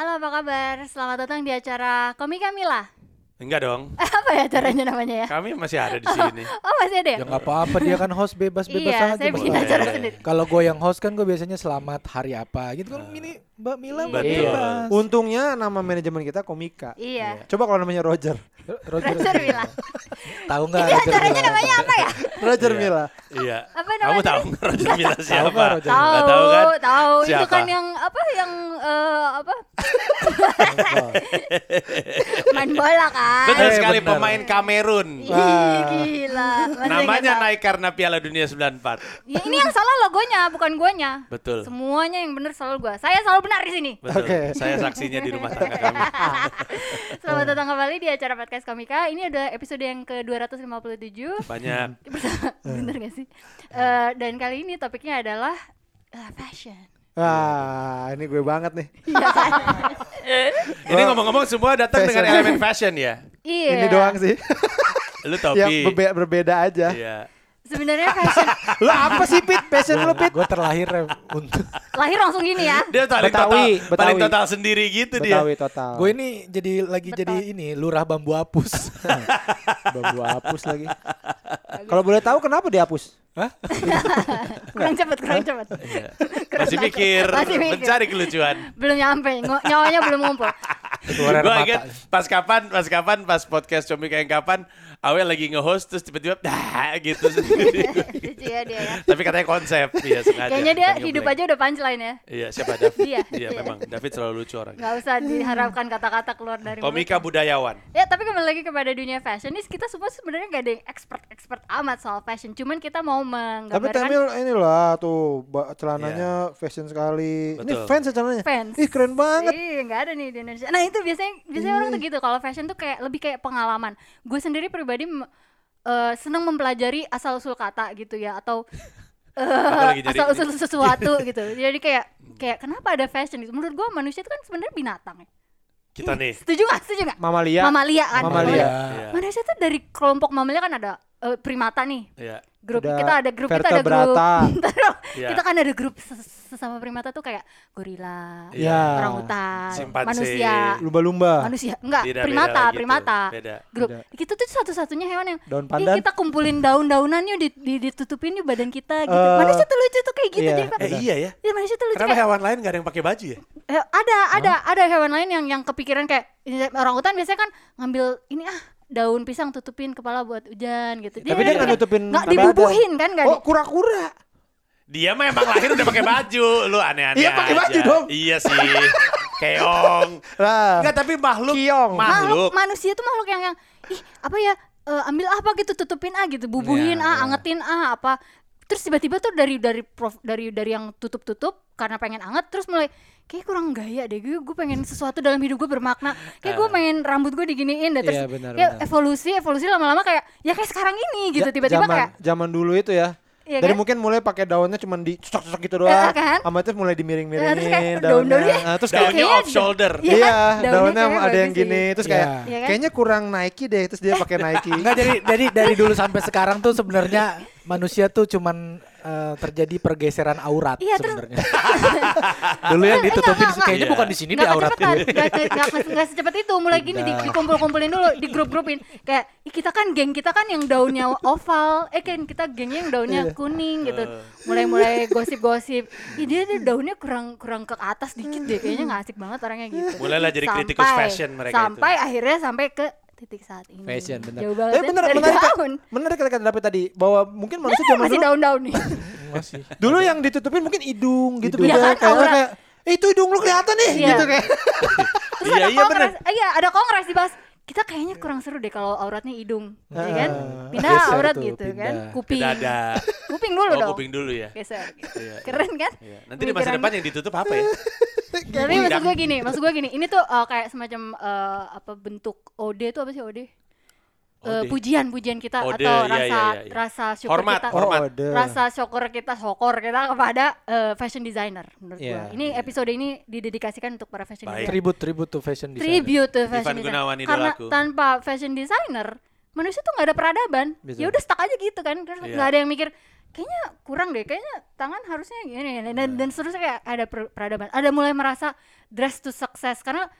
Halo, apa kabar? Selamat datang di acara Komika Mila. Enggak dong. apa ya acaranya namanya ya? Kami masih ada di sini. Oh, masih ada ya? Ya nggak apa-apa dia kan host bebas-bebas Iya, aja. saya bikin acara sendiri. Kalau gue yang host kan gue biasanya selamat hari apa gitu kan ini Mbak Mila Mbak Betul. bebas. Untungnya nama manajemen kita Komika. Iya. Coba kalau namanya Roger. Roger, Roger Mila. Tahu nggak? Ini Roger acaranya Mila? namanya apa ya? Roger Iya. Mila. Iya. Apa Kamu namanya? tahu nggak Roger Mila siapa? Tahu, tahu kan? tahu. Itu kan yang apa yang eh, apa? Main bola kan? Betul Eh, sekali benar. pemain Kamerun. Ih, gila. Masa Namanya naik karena Piala Dunia 94. Ya, ini yang salah logonya, bukan guanya. Betul. Semuanya yang bener selalu gua. Saya selalu benar di sini. Betul. Oke. Saya saksinya di rumah tangga kami. Selamat datang kembali di acara podcast Komika. Ini ada episode yang ke-257. Banyak. Bener gak sih? Eh, dan kali ini topiknya adalah eh, fashion. Wah, ini gue banget nih. Iya kan? Ini ngomong-ngomong semua datang dengan elemen fashion ya. iya. Ini doang sih. Lu yang topi. berbe- berbeda aja. Iya. Sebenarnya fashion Lo apa sih Pit? Passion lo Pit? Gue terlahir untuk lahir langsung gini ya. Dia paling Betawi, total, Betawi. paling total sendiri gitu dia. Betawi total. gue ini jadi lagi Betul. jadi ini lurah bambu hapus. bambu hapus lagi. Kalau boleh tahu kenapa dihapus? Kurang cepet, kurang cepet. Iya. Masih mikir, Masih mikir. mencari kelucuan. Belum nyampe, ngo- nyawanya belum ngumpul. Gue inget pas kapan, pas kapan, pas podcast Comika yang kapan, Awel lagi nge-host terus tiba-tiba dah gitu sendiri. Lucu ya dia ya. Tapi katanya konsep, iya sengaja. Kayaknya dia hidup aja udah punchline ya. Iya, siapa David? Dia. Iya, memang David selalu lucu orang. Nggak usah diharapkan kata-kata keluar dari mulut. Komika budayawan. Ya tapi kembali lagi kepada dunia fashion nih kita semua sebenarnya gak ada yang expert expert amat soal fashion cuman kita mau Tapi menggambarkan Temil ini lah tuh celananya fashion sekali. Ini Betul. fans ya celananya. fans Ih keren banget. Iya nggak ada nih di Indonesia nah itu biasanya biasanya orang tuh gitu kalau fashion tuh kayak lebih kayak pengalaman gue sendiri pribadi m- eh, senang mempelajari asal usul kata gitu ya atau nyari- asal usul sesuatu gitu jadi kayak kayak kenapa ada fashion gitu menurut gue manusia itu kan sebenarnya binatang ya Kita nih. setuju nggak setuju nggak Mamalia. mamalia kan Mamalia. Iya. manusia tuh dari kelompok mamalia kan ada eh, primata nih Iya. grup Ada kita ada grup kita ada grup. Iya. kita kan ada grup ses- sesama primata tuh kayak gorila Iya. orang hutan Simpanse. manusia Lumba-lumba. manusia enggak Beda, primata beda gitu. primata Beda. grup Beda. kita tuh satu-satunya hewan yang Daun "Ih, pandan. kita kumpulin daun-daunan yuk di- di- ditutupin yuk badan kita gitu Eh, manusia tuh lucu tuh kayak gitu iya. jadi Pak. Eh iya ya. Iya, manusia tuh lucu Kenapa kayak, hewan lain gak ada yang pakai baju ya? eh, ada ada ada hewan lain yang yang kepikiran kayak orang hutan biasanya kan ngambil ini ah daun pisang tutupin kepala buat hujan gitu Tapi dia nggak nutupin nggak dibubuhin kan nggak Oh kura-kura. Dia mah emang lahir udah pakai baju. Lu aneh-aneh Iya, pakai baju dong. Iya sih. Keong. Lah. Enggak, tapi makhluk. Kiong. makhluk Makhluk. manusia tuh makhluk yang yang ih apa ya eh, ambil apa gitu tutupin ah gitu bubuhin Iya, ah iya. angetin ah apa terus tiba-tiba tuh dari dari prof, dari dari yang tutup-tutup karena pengen anget terus mulai kayak kurang gaya deh gue gue pengen sesuatu dalam hidup gue bermakna kayak gue pengen rambut gue diginiin deh terus Iya, benar, kayak benar. evolusi evolusi lama-lama kayak ya kayak sekarang ini gitu Ja- tiba-tiba zaman, kayak zaman dulu itu ya. Iya Dari kan? mungkin mulai pakai daunnya cuma dicocok-cocok gitu Iya doang. kan? Sama itu mulai Nah, terus dimiring-miringin kayak daunnya. daun-daunnya Nah, terus kayak Daunnya kayaknya off shoulder. Iya Iya, kan? daunnya Daunnya ada yang gini, sih. terus kayak Iya kan? kayaknya kurang Nike deh, terus dia pakai Nike. Enggak jadi dari dari dulu sampai sekarang tuh sebenarnya manusia tuh cuman eh, terjadi pergeseran aurat Iya, terus- sebenarnya. Dulu yang ditutupin enggak, kayaknya enggak. bukan di sini di aurat kecepetan, gue. nggak ke- nggak ke- nggak secepat itu mulai gini dikumpul-kumpulin dulu di grup-grupin kayak "Ih, kita kan geng kita kan yang daunnya oval eh kan kita gengnya yang daunnya Iya. kuning gitu mulai-mulai gosip-gosip Ih, dia tuh daunnya kurang kurang ke atas dikit deh kayaknya nggak asik banget orangnya gitu Mulailah jadi kritikus fashion mereka itu. sampai akhirnya sampai ke titik saat ini Fashion, bener. jauh banget Tapi ya, bener, dari menarik, daun menarik kata kata David tadi bahwa mungkin manusia zaman masih dulu, daun-daun nih Masih. dulu yang ditutupin mungkin hidung gitu Hidung. beda Iya kan, kayak, aura. kayak eh, itu hidung lu kelihatan nih Iya. gitu kayak. terus Iya, ada iya, kongres eh, iya ada kongres dibahas kita kayaknya kurang seru deh kalau auratnya hidung ya kan Ah, pindah geser aurat tuh, gitu kan pindah. kuping Dada. kuping dulu Oh, dong kuping dulu ya. geser gitu. Iya, keren kan Iya. Nanti di masa Pemikiran- depan yang ditutup apa ya? tapi maksud gue gini maksud gue gini ini tuh uh, kayak semacam uh, apa bentuk ode itu apa sih ode Eh, Ode. pujian pujian kita Ode, atau iya, rasa iya, iya. rasa syukur Hormat, kita hormat. rasa syukur kita syukur kita kepada uh, fashion designer menurut Iya, gua. Ini episode ini didedikasikan untuk para fashion Baik. designer. Tribute tribute to fashion designer. Tribute to Ivan fashion designer. Gunawan Karena tanpa fashion designer, manusia tuh nggak ada peradaban. Ya udah stuck aja gitu kan. Iya. nggak ada yang mikir kayaknya kurang deh kayaknya tangan harusnya gini dan dan seterusnya kayak ada per- peradaban ada mulai merasa dress to success karena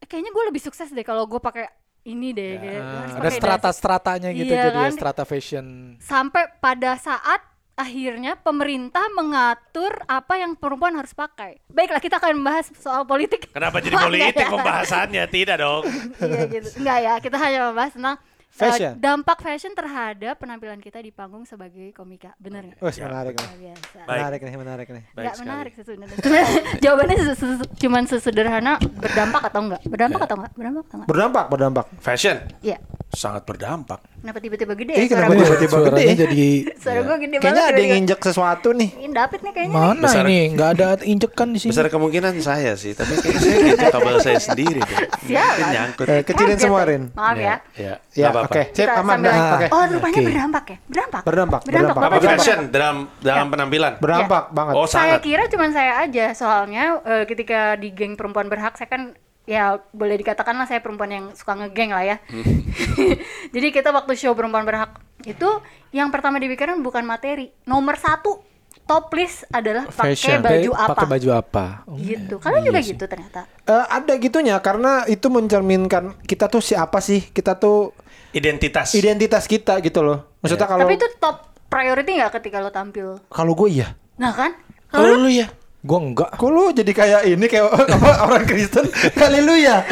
kayaknya gue lebih sukses deh kalau gue pakai ini deh kayak gua harus Ada pakai strata-stratanya gitu Iya jadi ya, kan? strata fashion. dress. sampai pada saat akhirnya pemerintah mengatur apa yang perempuan harus pakai baiklah kita akan membahas soal politik Kenapa jadi politik ya. pembahasannya? Tidak dong. Iya gitu. Enggak ya, kita hanya membahas tentang uh, Fashion. dampak fashion terhadap penampilan kita di panggung sebagai komika. Bener nggak? Wes menarik nih. Luar biasa. Baik. Menarik nih, menarik nih. Baik Nggak sekali. menarik sesungguhnya. Jawabannya ses- ses- cuman sesederhana berdampak atau enggak? Berdampak atau enggak? Berdampak atau enggak? Berdampak, berdampak. Fashion Iya. sangat berdampak. Kenapa tiba-tiba gede ya suara kenapa tiba-tiba Suaranya gede? jadi Suara gue gede Kayaknya banget. ada yang injek sesuatu nih. Ini David nih kayaknya. mana Besar- ini? Nggak ada injekan di sini. Besar kemungkinan saya sih, tapi kayaknya saya gitu kabel saya sendiri deh. Mungkin nyangkut. Eh, kecilin semua, tuh. Rin. Maaf ya. Ya, Ya, nggak apa-apa. oke. Sip, Kita aman sambil-. Oke. Oh, rupanya Oke. berdampak ya? Berdampak. Berdampak, Berdampak. berdampak. Bapak Apa fashion dalam dalam penampilan? Berdampak banget. Oh, saya sangat. kira cuman saya aja soalnya eh, ketika di geng perempuan berhak saya kan ya boleh dikatakan lah saya perempuan yang suka ngegeng lah ya jadi kita waktu show perempuan berhak itu yang pertama dipikirin bukan materi nomor satu top list adalah pakai baju apa Pakai baju apa? Oh, gitu kalian juga gitu ternyata Eh, ada gitunya karena itu mencerminkan kita tuh siapa sih? Kita tuh Identitas. identitas kita gitu loh. Maksudnya kalau tapi itu top priority nggak ketika lo tampil kalau gue iya. nah kan Kalau lu ya? Gua enggak. Kok lu jadi kayak ini kayak apa orang Kristen? Haleluya.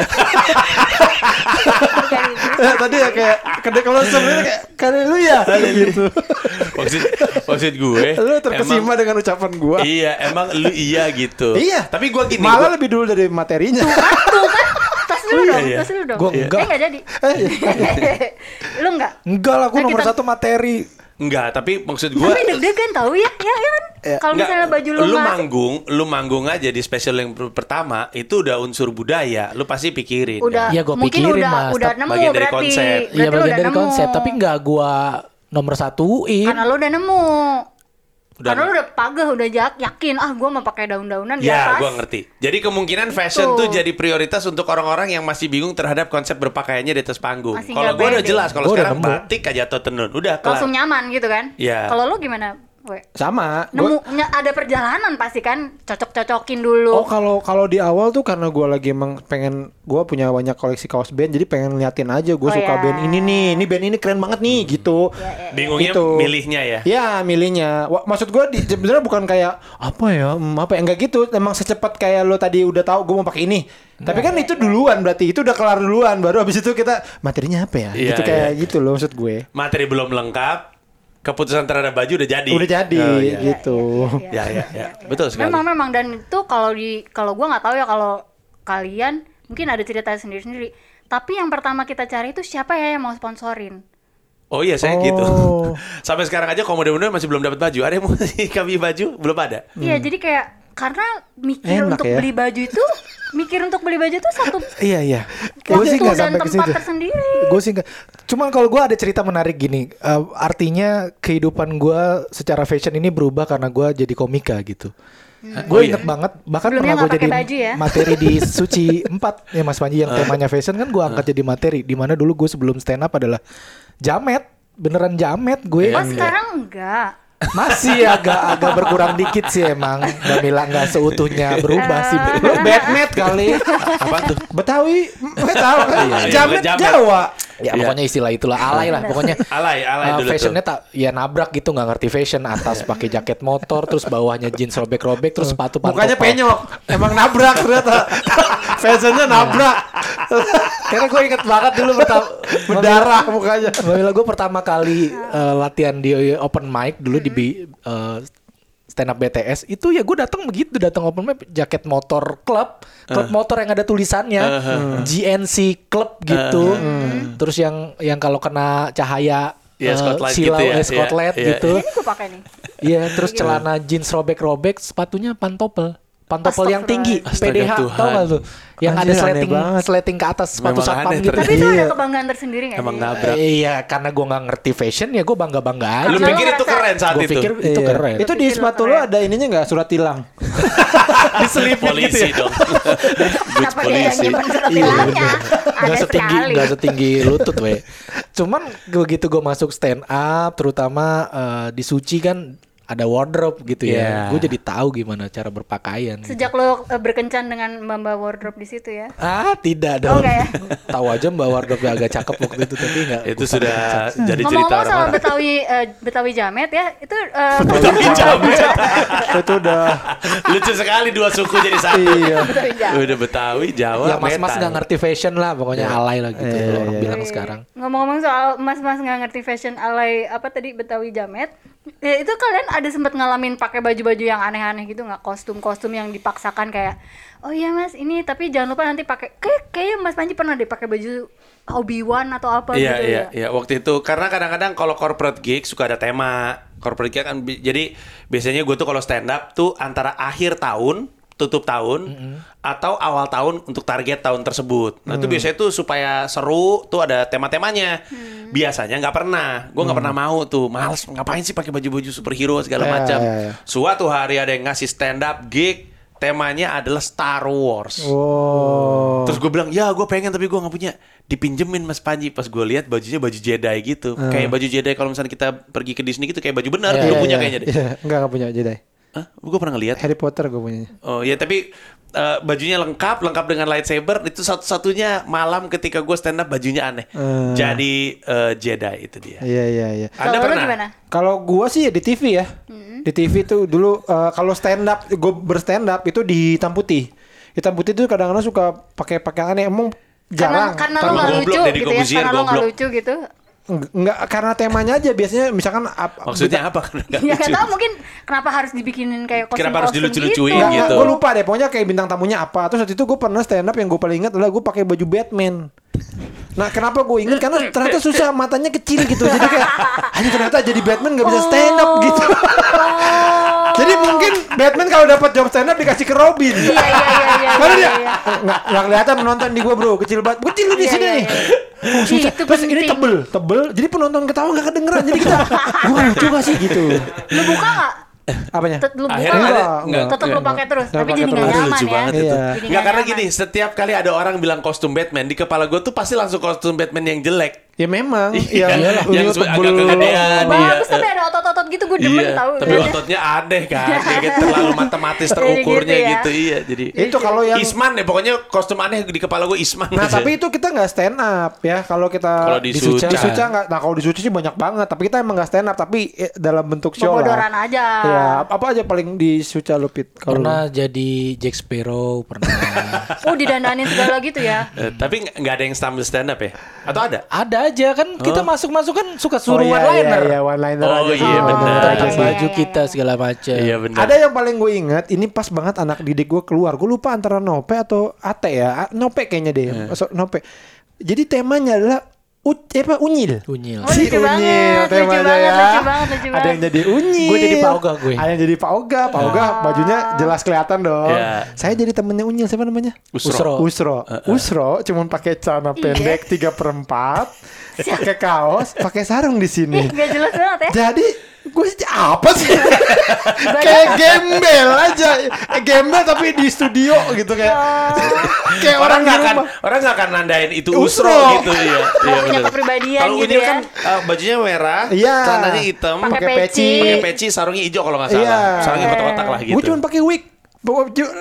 Eh, Tadi ya kayak kede kalau sebenarnya kayak haleluya gitu. maksud maksud gue. Lu terkesima emang- dengan ucapan gua. Iya, emang lu iya gitu. Iya. Tapi gua gini. Malah gua- lebih dulu dari materinya. tuh kan tas dulu dong iya. tas dulu dong Gua Eh, enggak. nggak jadi lu enggak Enggak lah, gua Nah, nomor kita- satu materi. Enggak, tapi maksud gua tapi deg-degan tahu ya ya, ya kan kalau Enggak, misalnya baju lu lu manggung, lu manggung aja di special yang per- pertama itu udah unsur budaya, lu pasti pikirin. udah Iya, gua mungkin pikirin, udah Mas, udah nemu bagian dari berarti konsep. Iya lu bagian udah dari nemu konsep, tapi enggak gua nomor satuin. karena lu udah nemu Udah karena udah pagah udah jak- yakin ah gua mau pakai daun-daunan di Ya, atas gua ngerti. Jadi kemungkinan fashion tuh Tuh. jadi prioritas untuk orang-orang yang masih bingung terhadap konsep berpakaiannya di atas panggung. Kalau gua udah jelas, kalau sekarang batik aja atau tenun, udah kelar. langsung nyaman gitu kan Iya. kalau lu gimana we. Sama. nemu Gua, ada perjalanan pasti kan? Cocok-cocokin dulu. Oh kalau kalau di awal tuh karena gue lagi emang pengen gue punya banyak koleksi kaos band jadi pengen ngeliatin aja. Gue Oh, suka ya. band ini nih ini band ini keren banget nih gitu. Ya, ya. Bingungnya Gitu. milihnya ya. ya milihnya. Wah, maksud gue di sebenarnya bukan kayak apa ya? Hmm, apa ya? Enggak gitu. Emang secepat kayak lo tadi udah tahu gue mau pakai ini. Tapi kan itu duluan berarti itu udah kelar duluan. Baru habis itu kita materinya apa ya? Iya, gitu kayak gitu loh maksud gue. Materi belum lengkap, keputusan terhadap baju udah jadi. udah jadi Oh, iya. gitu Ya, ya, ya. Betul sekali. Memang memang dan itu kalau di kalau gua nggak tahu ya kalau kalian mungkin ada cerita sendiri-sendiri. Tapi yang pertama kita cari itu siapa ya yang mau sponsorin? Oh iya saya Oh. gitu. Sampai sekarang aja muda-muda masih belum dapat baju. Ada yang mau kami baju? Belum ada. Iya, jadi kayak karena mikir Enak untuk ya. beli baju itu mikir untuk beli baju itu satu Iya iya. Gue waktu sih nggak dan sampai ke tempat situ. tersendiri. Gue sih nggak. Cuman kalau gue ada cerita menarik gini. eh, artinya kehidupan gue secara fashion ini berubah karena gue jadi komika gitu. Gue Oh, iya. inget banget bahkan Sebelumnya pernah gue jadi baju ya? materi di Suci 4 ya Mas Panji yang temanya fashion kan gue angkat jadi materi. Di mana dulu gue sebelum stand up adalah jamet, beneran jamet gue. Oh, sekarang enggak. Masih agak agak berkurang dikit sih emang. Damila nggak seutuhnya berubah sih. Lu Batman kali Apa tuh? Betawi kan Iya, iya, jamet jamet. Jawa Ya Iya. pokoknya istilah itulah. Alay lah pokoknya. Alay, alay Uh, dulu fashionnya tak ya nabrak gitu nggak ngerti fashion. Atas pakai jaket motor terus bawahnya jeans robek-robek terus sepatu pantopel. Mukanya penyok. Emang nabrak ternyata. Fashionnya nabrak. Karena gue inget banget dulu pertama Berdarah mukanya. Babila gue pertama kali uh, latihan di open mic dulu di uh, stand up BTS itu ya gue datang begitu datang open mic jaket motor klub klub motor yang ada tulisannya GNC Club gitu. Terus yang yang kalau kena cahaya Iya, uh, spotlight silau gitu ya. eh, spotlight Iya, iya, gitu. Ini gue pakai nih. Iya, terus celana jeans robek-robek, sepatunya pantopel. Pantopel yang tinggi PDH Tuhan. tau gak tuh yang Anjir, ada sleting banget. sleting ke atas sepatu Memang satpam gitu. Tapi itu Iya. ada kebanggaan tersendiri gak Emang sih? nabrak. Eh, iya karena gue nggak ngerti fashion ya gue bangga bangga aja Lu pikir itu keren saat gue itu? pikir itu Iya. keren Itu di Itu sepatu lu ada ininya nggak surat tilang? diselipin polisi dong. Boots Kenapa dia yang polisi. Iya, Gak setinggi gak setinggi lutut we. Cuman begitu gue masuk stand up, terutama eh, di suci kan ada wardrobe gitu Iya. ya. Gue jadi tahu gimana cara berpakaian. gitu. Sejak lo eh, berkencan dengan mbak wardrobe di situ ya. Ah tidak Oh, dong. enggak ya? tahu aja mbak wardrobe agak cakep waktu itu tapi nggak. Itu sudah jadi cerita Ngomong-ngomong soal. Betawi eh, Betawi Jamet ya, itu eh, Betawi Jamet. itu udah Lucu sekali dua suku jadi satu. iya. Udah Betawi, Jawa, Ya mas-mas nggak ngerti fashion lah, pokoknya alay lah gitu Iya, kalau orang iya, bilang Iya. sekarang. Ngomong-ngomong soal mas-mas nggak ngerti fashion alay apa tadi Betawi Jamet, ya itu kalian ada sempat ngalamin pakai baju-baju yang aneh-aneh gitu nggak? Kostum-kostum yang dipaksakan kayak, oh iya mas ini tapi jangan lupa nanti pakai kayak kayaknya Mas Panji pernah deh pakai baju Obi Wan atau apa Iya gitu iya ya. iya waktu itu karena kadang-kadang kalau corporate gig suka ada tema corporate gig kan jadi biasanya gue tuh kalau stand up tuh antara akhir tahun tutup tahun atau awal tahun untuk target tahun tersebut. Nah itu biasanya tuh supaya seru tuh ada tema-temanya. Biasanya nggak pernah, gue nggak pernah mau tuh, males ngapain sih pakai baju-baju superhero segala Ya, macam. ya, ya. Suatu hari ada yang ngasih stand up gig temanya adalah Star Wars. Oh. Terus gue bilang, ya gue pengen tapi gue nggak punya. Dipinjemin Mas Panji. Pas gue lihat bajunya baju Jedi gitu. Kayak baju Jedi kalau misalnya kita pergi ke Disney gitu kayak baju benar. Lu Iya, punya iya. kayaknya deh. Iya, enggak enggak punya Jedi. Hah? Gue pernah ngeliat. Harry Potter gue punya. Oh ya tapi eh, bajunya lengkap, lengkap dengan lightsaber. Itu satu-satunya malam ketika gue stand up bajunya aneh. Eh. Jadi eh, Jedi itu dia. Iya iya iya. Anda Kalau lo pernah? gimana? Kalau gua sih ya di TV ya. Di TV tuh dulu eh, kalau stand up, gue berstand up itu di hitam putih. Hitam putih tuh kadang-kadang suka pakai pakaian aneh. Emang jarang. Karena, karena lo Karena nggak goblok, lucu Deddy gitu ya, karena lo goblok. lucu gitu. Eng- Enggak karena temanya aja biasanya misalkan ap- Maksudnya apa? Ya nggak lucu. tahu mungkin kenapa harus dibikinin kayak kostum Kenapa harus dilucu-lucuin Enggak, gitu? gue lupa deh. Pokoknya kayak bintang tamunya apa. Terus waktu itu gue pernah stand up yang gue paling ingat adalah gue pakai baju Batman. Nah kenapa gue inget karena ternyata susah matanya kecil gitu jadi kayak hanya ternyata jadi Batman nggak bisa stand up gitu. Jadi mungkin Batman kalau dapat job stand up dikasih ke Robin. Iya iya iya iya. Karena iya, dia iya. nggak nggak kelihatan penonton di gue bro kecil banget kecil lu di sini iya, nih. iya. Oh, susah. Itu Terus ini penting. tebel tebel jadi penonton ketawa nggak kedengeran jadi kita gue lucu gak sih gitu. Lu buka nggak? Apanya? Tet- Lu buka Akhirnya enggak, Tetep lu enggak. pakai terus, Enggak tapi jadi nggak terus. Aduh, nyaman lucu ya. banget itu. Iya. Jadi Nggak nggak karena nyaman. gini, setiap kali ada orang bilang kostum Batman, di kepala gue tuh pasti langsung kostum Batman yang jelek. Ya memang. Iya, ya, yang lu agak kegedean. Oh, iya. Bagus tapi ada otot-otot gitu gue demen iya, tahu. tapi Udah. ototnya aneh kan, kayak terlalu matematis terukurnya gitu ya. gitu, iya. Jadi Itu kalau yang Isman ya, pokoknya kostum aneh di kepala gue Isman. Nah aja. tapi itu kita nggak stand up ya kalau kita Kalau di Suca. di Suca nggak nah kalau di Suca sih banyak banget tapi kita emang nggak stand up tapi eh, dalam bentuk show lah aja. ya apa aja paling di Suca Lupit kalau Pernah jadi Jack Sparrow, pernah. Oh didandanin segala gitu ya. Eh, tapi nggak nggak ada yang tampil stand up ya? Atau ada? ada aja kan kita masuk-masuk kan suka suruh Oh, one iya, liner. iya, iya, one liner Oh, aja sih. iya, benar. Tentang. Iya, baju iya, kita segala macam. Iya benar. Ada yang paling gue inget ini pas banget anak didik gue keluar gue lupa antara Nope atau Ate ya Nope kayaknya deh Iya. Masuk Nope jadi temanya adalah U, apa unyil Unyil. Oh, banget, lucu temanya banget, ya. lucu banget, lucu Ada yang jadi unyil. Gue jadi Pak Oga, gue. Ada yang jadi Pak Oga. Pak Oga bajunya jelas kelihatan dong. Iya. Saya jadi temennya unyil siapa namanya? Usro. Usro. Usro. Usro cuman pakai celana Iya. pendek tiga perempat, pakai kaos, pakai sarung di sini. Ih, gak jelas banget ya. Jadi gue sih apa sih? kayak gembel aja, gembel tapi di studio gitu kayak kayak orang orang, nggak di akan rumah. orang nggak akan nandain itu Usro. usro, gitu ya. Iya punya benar. kepribadian Kalau gitu ya. kan eh, bajunya merah, Iya. celananya hitam, Pakai peci. pakai peci, sarungnya hijau kalau nggak salah. Iya. Sarungnya kotak-kotak lah gitu. Gue cuma pakai wig. Bawa baju.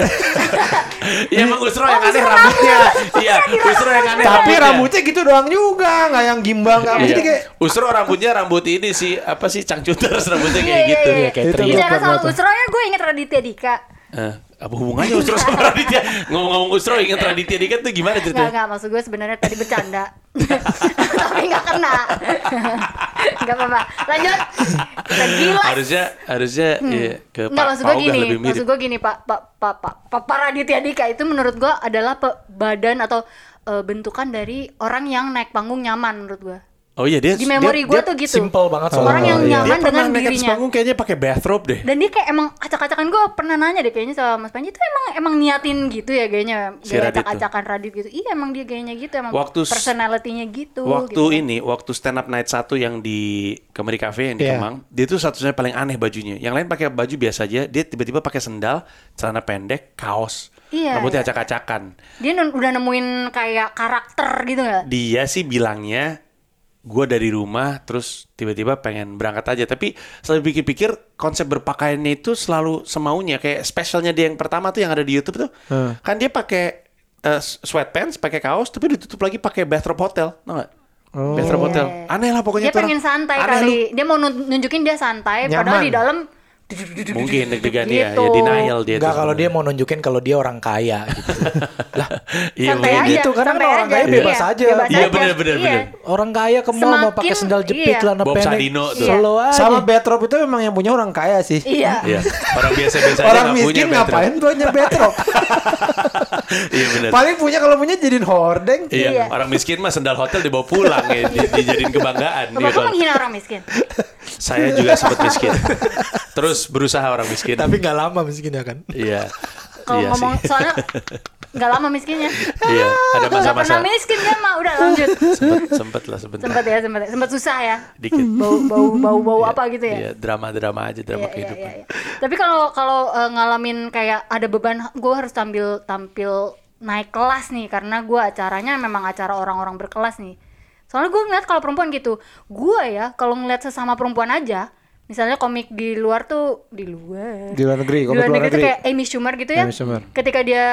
Iya emang Usro yang Oh, aneh rambutnya. Iya, Usro yang aneh Tapi rambutnya gitu doang juga, nggak yang gimbal nggak. Iya. Jadi kayak Usro rambutnya rambut ini sih apa sih cangcuters rambutnya Iya, kayak iya, gitu. iya. kayak Bicara soal. Usro ya gue inget Raditya Dika. Eh, apa hubungannya Usro sama Raditya? Ngomong-ngomong Usro ingat Raditya Dika tuh gimana Enggak, ceritanya? enggak, maksud gue sebenarnya tadi bercanda. Tapi enggak kena. Enggak apa-apa. Lanjut. Kita gila. Harusnya harusnya ya, ke Pak maksud gue gini, lebih mirip. maksud gue gini Pak Pak Pak Pak Pak Pak Raditya Dika itu menurut gue adalah pe- badan atau eh, bentukan dari orang yang naik panggung nyaman menurut gue. Oh iya dia Di memori dia- gue dia- tuh gitu. simple banget Orang soalnya. yang Iya. Dia nyaman pernah dengan dirinya. panggung kayaknya pakai bathrobe deh. Dan dia kayak emang acak-acakan gue pernah nanya deh kayaknya sama Mas Panji itu emang emang niatin gitu ya gayanya Si gaya acak-acakan Radit gitu. Iya emang dia gayanya gitu emang Waktu personality-nya gitu. Waktu gitu. ini, waktu stand up night satu yang di Kemeri Cafe yang di Iya. Kemang, dia tuh satu-satunya paling aneh bajunya. Yang lain pakai baju biasa aja, dia tiba-tiba pakai sendal, celana pendek, kaos, Iya, rambutnya iya. acak-acakan. Dia nun- udah nemuin kayak karakter gitu nggak? Dia sih bilangnya gue dari rumah terus tiba-tiba pengen berangkat aja tapi selalu pikir-pikir konsep berpakaiannya itu selalu semaunya kayak spesialnya dia yang pertama tuh yang ada di YouTube tuh Hmm. kan dia pakai eh, sweatpants pakai kaos tapi ditutup lagi pakai bathrobe hotel tau gak? bathrobe hotel aneh lah pokoknya Dia tuh pengen orang. santai Aneh kali. lu. Dia mau nun- nunjukin dia santai padahal Nyaman. di dalam mungkin deg-degan dia Gitu. ya denial dia Enggak tuh kalau dia mau nunjukin kalau dia orang kaya gitu. lah, iya, santai mungkin aja. gitu, karena santai orang aja. kaya bebas Iya, aja. bebas Iya, aja. bener, bener, Iya. bener. orang kaya ke mall mau pakai sendal jepit iya. celana pendek. Sadino tuh. Slow aja. Sama bathrobe itu memang yang punya orang kaya sih. Iya. Iya, orang biasa-biasa aja Orang miskin ngapain punya bathrobe? iya benar Paling punya kalau punya jadiin hordeng. Iya, Iya. orang miskin mah sendal hotel dibawa pulang ya, di, dijadiin kebanggaan. Bapak kalau- menghina orang miskin. saya juga sempat miskin. Terus berusaha orang miskin. Tapi nggak lama miskin ya kan. iya. Kalau iya ngomong sih. soalnya nggak lama miskinnya. iya, ada masa-masa pernah miskin kan mah udah lanjut. sempet sempet lah sebentar. Sempat ya, sempat sempat susah ya. Dikit. Bau bau bau bau apa gitu ya. Iya, drama-drama aja, drama Iya, iya, kehidupan. iya, iya. Tapi kalau kalau eh, ngalamin kayak ada beban, gue harus tampil tampil naik kelas nih karena gue acaranya memang acara orang-orang berkelas nih. Soalnya gue ngeliat kalau perempuan gitu, gue ya kalau ngeliat sesama perempuan aja, misalnya komik di luar tuh di luar, Di luar negeri, di komik luar luar negeri tuh negeri. kayak Amy Schumer gitu ya. Amy Schumer. Ketika dia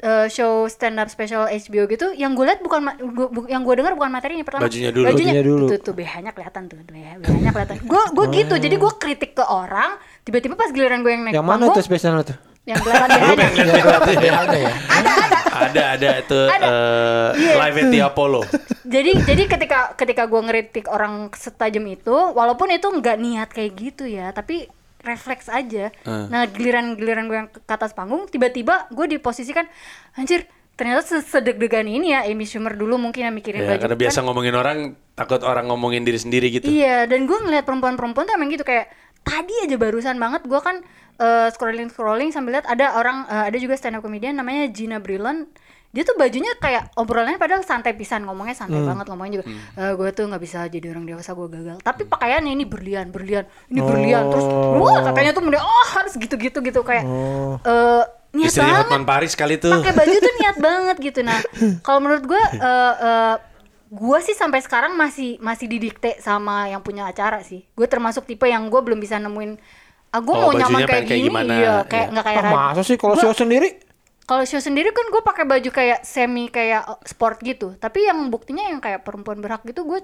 eh, show stand up special HBO gitu, yang gue lihat bukan gua- bu- yang gue dengar bukan materinya pertama. Bajunya dulu. Bajunya, Bajunya dulu. Tuh, tuh BH-nya kelihatan tuh, BH-nya kelihatan. Gue gue gitu, jadi gue kritik ke orang, tiba-tiba pas giliran gue yang naik Yang mana panggung, tuh spesialnya tuh? yang kelihatan BH-nya. BH-nya ya. Ada ada itu Ada. eh, Iya. live at the Apollo. jadi jadi ketika ketika gue ngeritik orang setajam itu, walaupun itu nggak niat kayak gitu ya, tapi refleks aja. Hmm. Nah giliran-giliran gue yang ke atas panggung, tiba-tiba gue diposisikan, anjir ternyata se- sedeg-degan ini ya Amy Schumer dulu mungkin yang mikirin Ya, baju karena kan. biasa ngomongin orang takut orang ngomongin diri sendiri gitu. Iya, dan gue ngeliat perempuan-perempuan tuh emang gitu kayak tadi aja barusan banget gue kan scrolling scrolling sambil lihat ada orang eh, ada juga stand up comedian namanya Gina Brilliant dia tuh bajunya kayak obrolannya padahal santai pisan ngomongnya santai banget ngomongnya juga gue tuh nggak bisa jadi orang dewasa gue gagal. Tapi pakaiannya ini berlian berlian ini berlian terus wah katanya tuh mudah oh harus gitu gitu gitu kayak eh niat Istrinya banget. Hotman Paris kali tuh. pakai baju tuh niat banget gitu. Nah kalau menurut gue eh eh, gue sih sampai sekarang masih masih didikte sama yang punya acara sih gue termasuk tipe yang gue belum bisa nemuin ah gue Oh, mau nyaman kayak kayak gini gimana, iya kayak iya. nggak kayak Ah, Radit. masa sih kalau show sendiri? kalau show sendiri kan gue pakai baju kayak semi kayak eh, sport gitu tapi yang buktinya yang kayak perempuan berhak gitu gue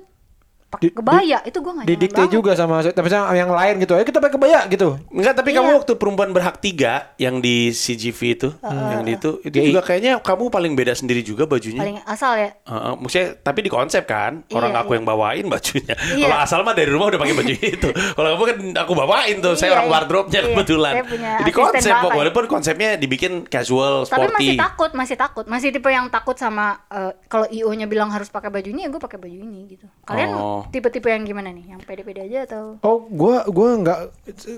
pakai Di- kebaya itu gue nggak nyaman Didikte banget. juga sama tapi sama yang lain gitu. Ayo kita pakai kebaya gitu. Enggak, tapi Iya. kamu waktu perempuan berhak tiga yang di CGV itu, yang di itu, itu GI. juga kayaknya kamu paling beda sendiri juga bajunya. paling asal ya Heeh, maksudnya tapi di konsep kan orang Iya, aku iya. yang bawain bajunya. Iya. Kalau asal mah dari rumah udah pakai baju itu. Kalau kamu kan aku bawain tuh, saya Iya, orang iya. wardrobe-nya Iya, kebetulan. Di asisten konsep kok, pakai. walaupun konsepnya dibikin casual, tapi masih sporty. takut masih takut masih tipe yang takut sama eh, kalau io nya bilang harus pakai baju ini ya gue pakai baju ini gitu kalian Oh. Tipe-tipe yang gimana nih yang pede-pede aja atau Oh, gua gua nggak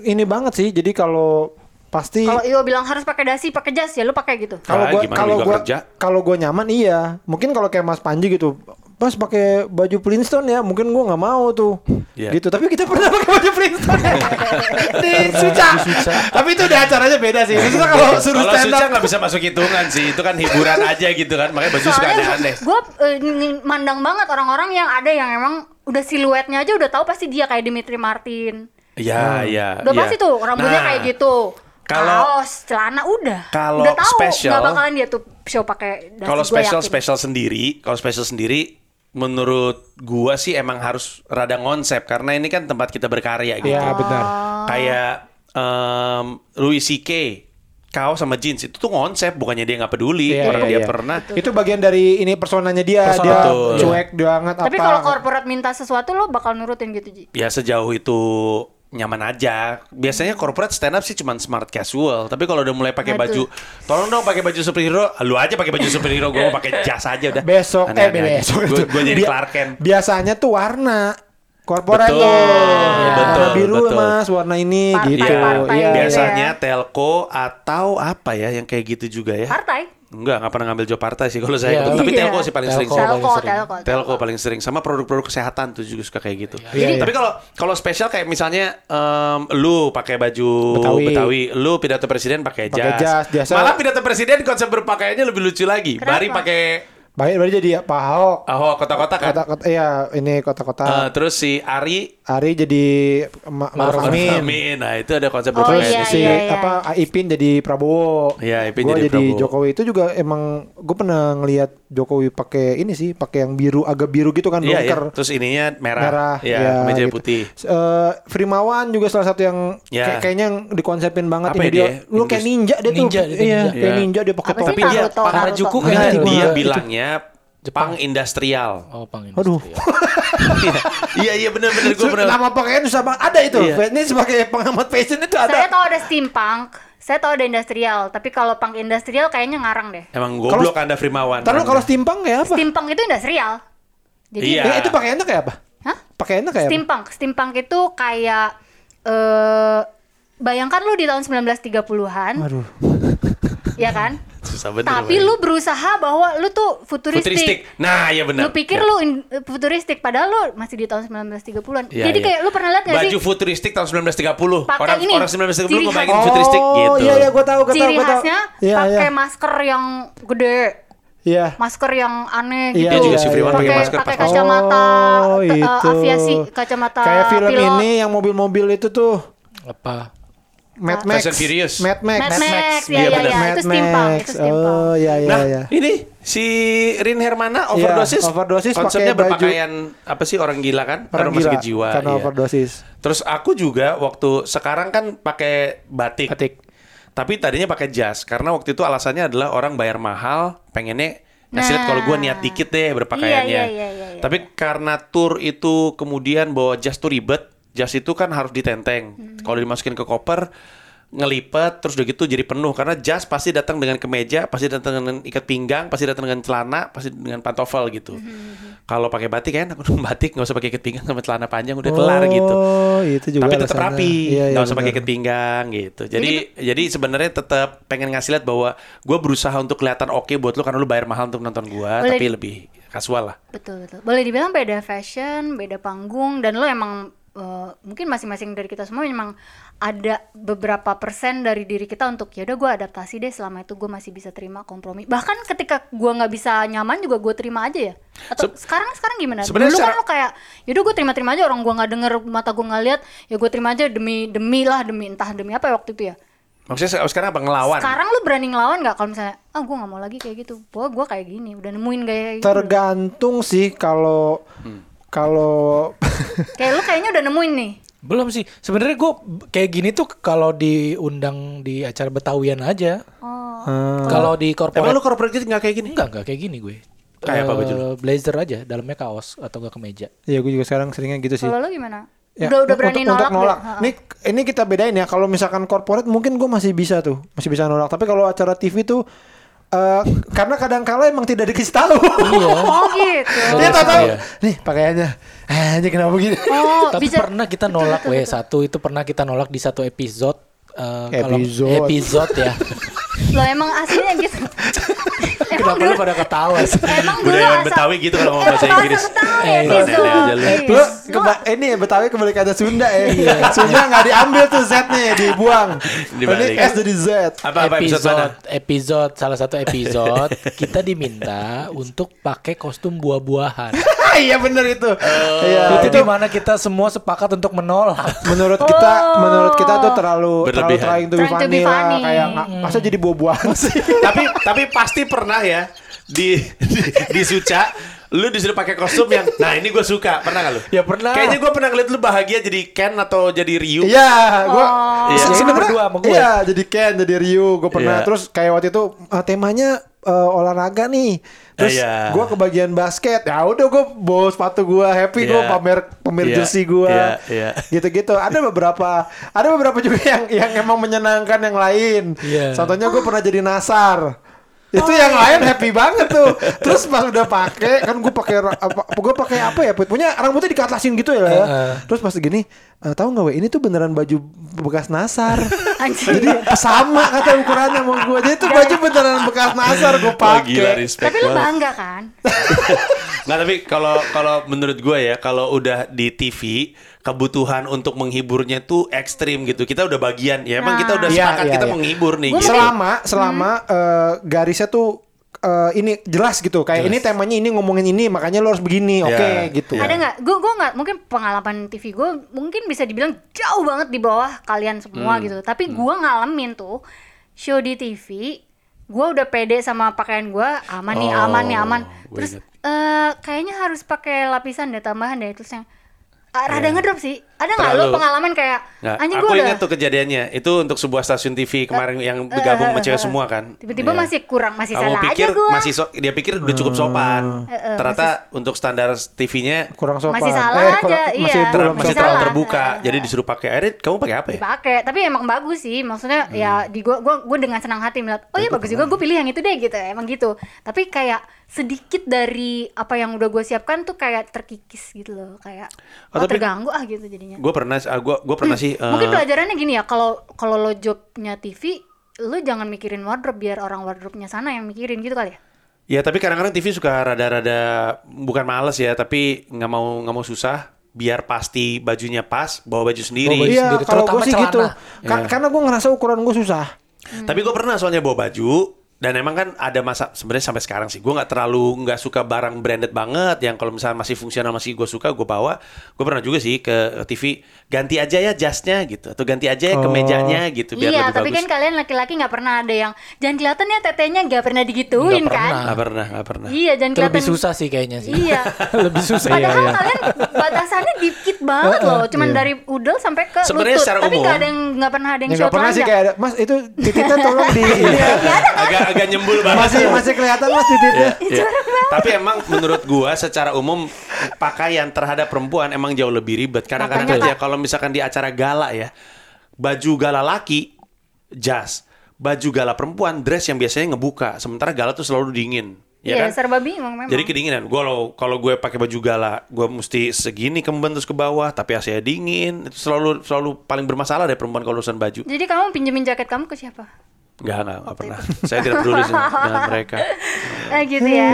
ini banget sih. Jadi kalau pasti kalau io bilang harus pakai dasi pakai jas ya lu pakai gitu kalau Ah, gua kalau gua kerja. kalau gua nyaman iya. Mungkin kalau kayak Mas Panji gitu. Pas pakai baju Flintstone ya, mungkin gua nggak mau tuh. Iya. Gitu. Tapi kita pernah pakai baju Flintstone di Suca. Tapi itu udah acaranya beda sih. Maksudnya kalau suruh Kalau stand Suca up nggak bisa masuk hitungan sih, itu kan hiburan aja gitu kan, makanya baju suka aneh-aneh. gue mandang banget orang-orang yang ada yang emang udah siluetnya aja udah tahu pasti dia kayak Dimitri Martin Iya, iya. udah iya. pasti tuh rambutnya Nah, kayak gitu kalau- kaos celana udah kalau udah tahu special- nggak bakalan dia tuh show pakai dasi Kalau gua special yakin. special sendiri, kalau special sendiri menurut gua sih emang harus rada konsep karena ini kan tempat kita berkarya gitu. Iya, benar. Kayak em, Louis CK kaos sama jeans itu tuh konsep bukannya dia nggak peduli Iya, orang iya, dia iya. pernah Itu bagian dari ini personanya dia, Persona, dia betul. cuek banget tapi apa. kalau corporate minta sesuatu lo bakal nurutin gitu Ji ya sejauh itu nyaman aja. Biasanya corporate stand up sih cuman smart casual. Tapi kalau udah mulai pakai Waduh. baju, tolong dong pakai baju superhero. Lu aja pakai baju superhero, gue mau pakai jas aja udah. Besok eh Aneh-aneh aja. besok Gua- gua jadi Clark Kent. Biasanya tuh warna korporat Betul, tuh. betul, warna biru betul. mas warna ini Partai- gitu partai iya gitu Biasanya ya. telco atau apa ya yang kayak gitu juga ya. Partai. Enggak, nggak pernah ngambil job partai sih kalau saya. Iya. Tapi Iya. telco sih paling sering. Telco. sih. Telco, paling sering. telco, Telco paling sering sama produk-produk kesehatan tuh juga suka kayak gitu. Iya, iya. Tapi kalau kalau spesial kayak misalnya em, lu pakai baju Betawi. Betawi, lu pidato presiden pakai Pakai jas. Malah pidato presiden konsep berpakaiannya lebih lucu lagi. Kenapa? Bari pakai baik berarti jadi Pak Ahok oh kota-kota kan. kota-kota iya ini Eh, kota-kota terus si Ari Ari jadi Ma Maruf Amin Amin. Nah, itu ada konsep Oh, iya, si iya, iya. apa Ipin jadi Prabowo. Iya, Ipin Gua jadi jadi, Prabowo. Jokowi itu juga emang gue pernah ngelihat Jokowi pakai ini sih, pakai yang biru agak biru gitu kan Iya, iya. Terus ininya merah. merah Iya, ya, meja gitu. putih. Eh, Frimawan juga salah satu yang Ya. kayak- kayaknya yang dikonsepin banget Apa ini ya dia. dia? Lu kayak ninja dia tuh. Ninja, dia iya, ninja. kayak Iya. ninja dia pakai topi. dia Naruto? Harajuku Naruto. kayaknya. Dia itu. Bilangnya Jepang industrial. Oh, pang ini. Aduh. Iya, iya benar-benar gue benar. Nama pakaian susah banget. Ada itu. Iya. Ini sebagai pengamat fashion itu Saya ada. tahu ada steampunk, saya tahu ada industrial, tapi kalau punk industrial kayaknya ngarang deh. Emang goblok Anda Frimawan. Taruh kalau steampunk kayak apa? Steampunk itu industrial. Jadi Iya. Eh, itu pakaiannya kayak apa? Hah? Pakaiannya kayak apa? Steampunk, steampunk itu kayak eh bayangkan lu di tahun 1930-an, Aduh. ya kan? Susah bener. Tapi lu berusaha bahwa lu tuh futuristik. futuristik. Nah, iya benar. Lu pikir Ya. lu in- futuristik padahal lu masih di tahun 1930-an. Iya, Jadi iya. kayak lu pernah lihat gak baju sih? futuristik tahun 1930. Pakai orang ini, orang 1930 ciri ngebayangin khas. futuristik gitu. Oh iya iya gue tahu gue tahu Ciri gue tahu. khasnya Iya pakai iya. masker yang gede, Iya. masker yang aneh Iya, gitu. Dia juga si Friwan pakai pakai masker pakai kacamata Oh, eh, itu. aviasi, kacamata Kayak film pilot. ini yang mobil-mobil itu tuh Apa? Mad. Max. Fast and Furious. Mad Max. Mad Max, Iya, ya ya bener. ya, Mad itu steampunk, Max. itu steampunk. Oh iya iya Nah, iya. ini si Rin Hermana overdosis. Iya, overdosis Konsepnya pakai baju- berpakaian apa sih orang gila kan? Orang rumah sakit gila jiwa. karena iya. overdosis. Terus aku juga waktu sekarang kan pakai batik. Batik. Tapi tadinya pakai jas karena waktu itu alasannya adalah orang bayar mahal, pengennya ngasih lihat Nah. kalau gue niat dikit deh berpakaiannya. Iya, iya, iya, iya, iya. Tapi karena tour itu kemudian bawa jas tuh ribet, jas itu kan harus ditenteng. Hmm. Kalau dimasukin ke koper ngelipet terus udah gitu jadi penuh karena jas pasti datang dengan kemeja, pasti datang dengan ikat pinggang, pasti datang dengan celana, pasti dengan pantofel gitu. Hmm, Kalau pakai batik kan aku batik nggak usah pakai ikat pinggang sama celana panjang udah kelar gitu. Oh, itu juga Tapi tetap rapi, Iya, iya, nggak usah pakai ikat pinggang gitu. Jadi jadi, sebenarnya tetap pengen ngasih lihat bahwa gue berusaha untuk kelihatan oke buat lu karena lu bayar mahal untuk nonton gue, tapi lebih kasual lah. Betul betul. Boleh dibilang beda fashion, beda panggung dan lo emang eh, mungkin masing-masing dari kita semua memang ada beberapa persen dari diri kita untuk ya udah gue adaptasi deh selama itu gue masih bisa terima kompromi. Bahkan ketika gue nggak bisa nyaman juga gue terima aja ya. Atau Se- sekarang sekarang gimana? Dulu kan lo kayak ya udah gue terima-terima aja orang gue nggak denger mata gue nggak lihat ya gue terima aja demi demi lah demi entah demi apa ya waktu itu ya. Maksudnya se- sekarang apa ngelawan? Sekarang lu berani ngelawan nggak kalau misalnya ah gue nggak mau lagi kayak gitu. Bahwa gue kayak gini udah nemuin gaya kayak gitu. Tergantung sih kalau kalau Kayak lu kayaknya udah nemuin nih. Belum sih. Sebenarnya gue kayak gini tuh kalau diundang di acara Betawian aja. Oh. Kalau di Emang corporate lu corporate gitu nggak kayak gini? enggak enggak kayak gini gue. Kayak apa Eh, baju lu? Blazer aja, dalamnya kaos atau enggak kemeja. ya gue juga sekarang seringnya gitu sih. Kalau lu gimana? Ya, udah udah berani untuk, nolak, untuk nolak. Ha-ha. Ini ini kita bedain ya. Kalau misalkan corporate mungkin gue masih bisa tuh, masih bisa nolak. Tapi kalau acara TV tuh eh, karena kadang kala emang tidak dikasih tahu. Oh gitu. Dia tak tahu. Iya. Nih pakaiannya. Eh, ini kenapa begini? Oh, Tapi bisa. pernah kita nolak W satu itu pernah kita nolak di satu episode. eh, kalau- Episode. episode ya. Lo emang aslinya gitu. Kenapa lu pada ketawa sih? emang dulu Budayawan Betawi gitu kalau ngomong bahasa Inggris. Betawi, Eh, aja lu. Iya. Lu ini ya Betawi kembali kata Sunda ya. Sunda nggak diambil tuh Z-nya, dibuang. Ini S jadi Z. Apa apa episode mana? episode episode salah satu episode kita diminta untuk pakai kostum buah-buahan. Iya bener itu. Iya, itu itu di mana kita semua sepakat untuk menolak. menurut kita menurut kita tuh terlalu terlalu Berlebihan. trying to be Trying to funny be lah funny. kayak nggak- masa jadi buah-buahan sih. tapi tapi pasti pernah ya di di, di Suca lu disuruh pakai kostum yang nah ini gue suka pernah gak lu? Ya pernah. Kayaknya gue pernah ngeliat lu bahagia jadi Ken atau jadi Ryu. Iya, gua Iya. Ini sebenarnya- berdua sama gue. Iya, jadi Ken, jadi Ryu, gue pernah. Iya. Terus kayak waktu itu eh, temanya eh, olahraga nih. Terus Iya. gua ke bagian basket. Ya udah gua bawa sepatu gua happy gua Iya. pamer pamer Iya. jersey gua. Iya, iya. Gitu-gitu. Ada beberapa ada beberapa juga yang yang emang menyenangkan yang lain. Iya. Contohnya gua pernah jadi nasar. Itu yang lain happy banget tuh. Terus pas udah pakai kan gue pakai apa gue pakai apa ya? Punya rambutnya dikatlasin gitu ya. ya. Terus pas gini, eh, tahu nggak we ini tuh beneran baju bekas nasar. Jadi sama kata ukurannya sama gue. Jadi itu baju beneran bekas nasar gue pakai. Tapi lu bangga kan? Nggak tapi kalau kalau menurut gue ya kalau udah di TV kebutuhan untuk menghiburnya tuh ekstrim gitu. Kita udah bagian ya emang Nah. kita udah Iya, sepakat iya, kita iya. menghibur nih. Gitu. Selama selama eh, garisnya tuh eh, ini jelas gitu. Kayak ini temanya ini ngomongin ini makanya lo harus begini. Oke Ya, gitu. ya. Ada nggak? Gue gue nggak mungkin pengalaman TV gue mungkin bisa dibilang jauh banget di bawah kalian semua Hmm. gitu. Tapi gue ngalamin tuh show di TV, gue udah pede sama pakaian gue aman nih, Oh, aman nih, aman. Terus eh, kayaknya harus pakai lapisan deh tambahan deh terus yang rada Iya. ngedrop sih. Ada nggak lo pengalaman kayak Nggak, anjing aku gue udah ingat tuh kejadiannya. Itu untuk sebuah stasiun TV kemarin yang bergabung sama cewek semua kan. tiba-tiba Iya. masih kurang masih Kamu salah pikir aja gue. masih so- dia pikir udah cukup sopan. Eh, eh, Ternyata untuk standar TV-nya Kurang sopan. Masih salah Eh, aja, iya. Masih ter- masih Masih terlalu terbuka. Eh, Jadi disuruh pakai. Akhirnya kamu pakai apa ya? dipakai tapi emang bagus sih maksudnya Hmm. ya di gua gua gua dengan senang hati melihat oh ya bagus juga gue pilih yang itu deh gitu emang gitu tapi kayak sedikit dari apa yang udah gue siapkan tuh kayak terkikis gitu loh kayak Oh, oh, tapi- terganggu ah gitu jadinya Gue pernah, ah, gua, gua pernah sih. mungkin eh, pelajarannya gini ya kalau kalau lo jobnya TV lo jangan mikirin wardrobe biar orang wardrobe-nya sana yang mikirin gitu kali ya Ya tapi kadang-kadang TV suka rada-rada bukan males ya, tapi nggak mau nggak mau susah biar pasti bajunya pas, bawa baju sendiri. Bawa baju Iya, sendiri, kalau gue terutama sih gitu. celana. Ka- Iya. Karena gue ngerasa ukuran gue susah. Tapi gue pernah soalnya bawa baju dan emang kan ada masa sebenarnya sampai sekarang sih gue nggak terlalu nggak suka barang branded banget yang kalau misalnya masih fungsional masih gue suka gue bawa gue pernah juga sih ke TV ganti aja ya jasnya gitu atau ganti aja ya Oh. kemejanya gitu biar iya lebih tapi bagus kan kalian laki-laki nggak pernah ada yang jangan kelihatan ya tetenya nggak pernah digituin Nggak kan pernah. nggak pernah nggak pernah iya jangan kelihatan lebih susah sih kayaknya sih. iya lebih susah. Padahal Iya, iya. kalian batasannya dikit banget loh, cuman iya. dari udel sampai ke Sebenarnya lutut. secara Tapi umum- nggak ada yang nggak pernah ada yang Ya nggak pernah sih kayak ada, Mas itu titiknya tolong di ini ya. agak agak nyembul banget Masih masih kelihatan Mas titiknya. Ya, ya. Tapi emang menurut gua secara umum pakaian terhadap perempuan emang jauh lebih ribet. Kadang-kadang Makanya, aja kalau misalkan di acara gala ya, baju gala laki jas, baju gala perempuan dress yang biasanya ngebuka, sementara gala tuh selalu dingin. Ya Iya, kan? serba bingung memang. Jadi kedinginan. Gua kalau kalau gue pakai baju gala, gua mesti segini kemben terus ke bawah, tapi AC dingin. Itu selalu selalu paling bermasalah deh perempuan kalau urusan baju. Jadi kamu pinjemin jaket kamu ke siapa? Enggak, enggak, enggak pernah. Saya tidak peduli sama- dengan mereka. Eh gitu ya.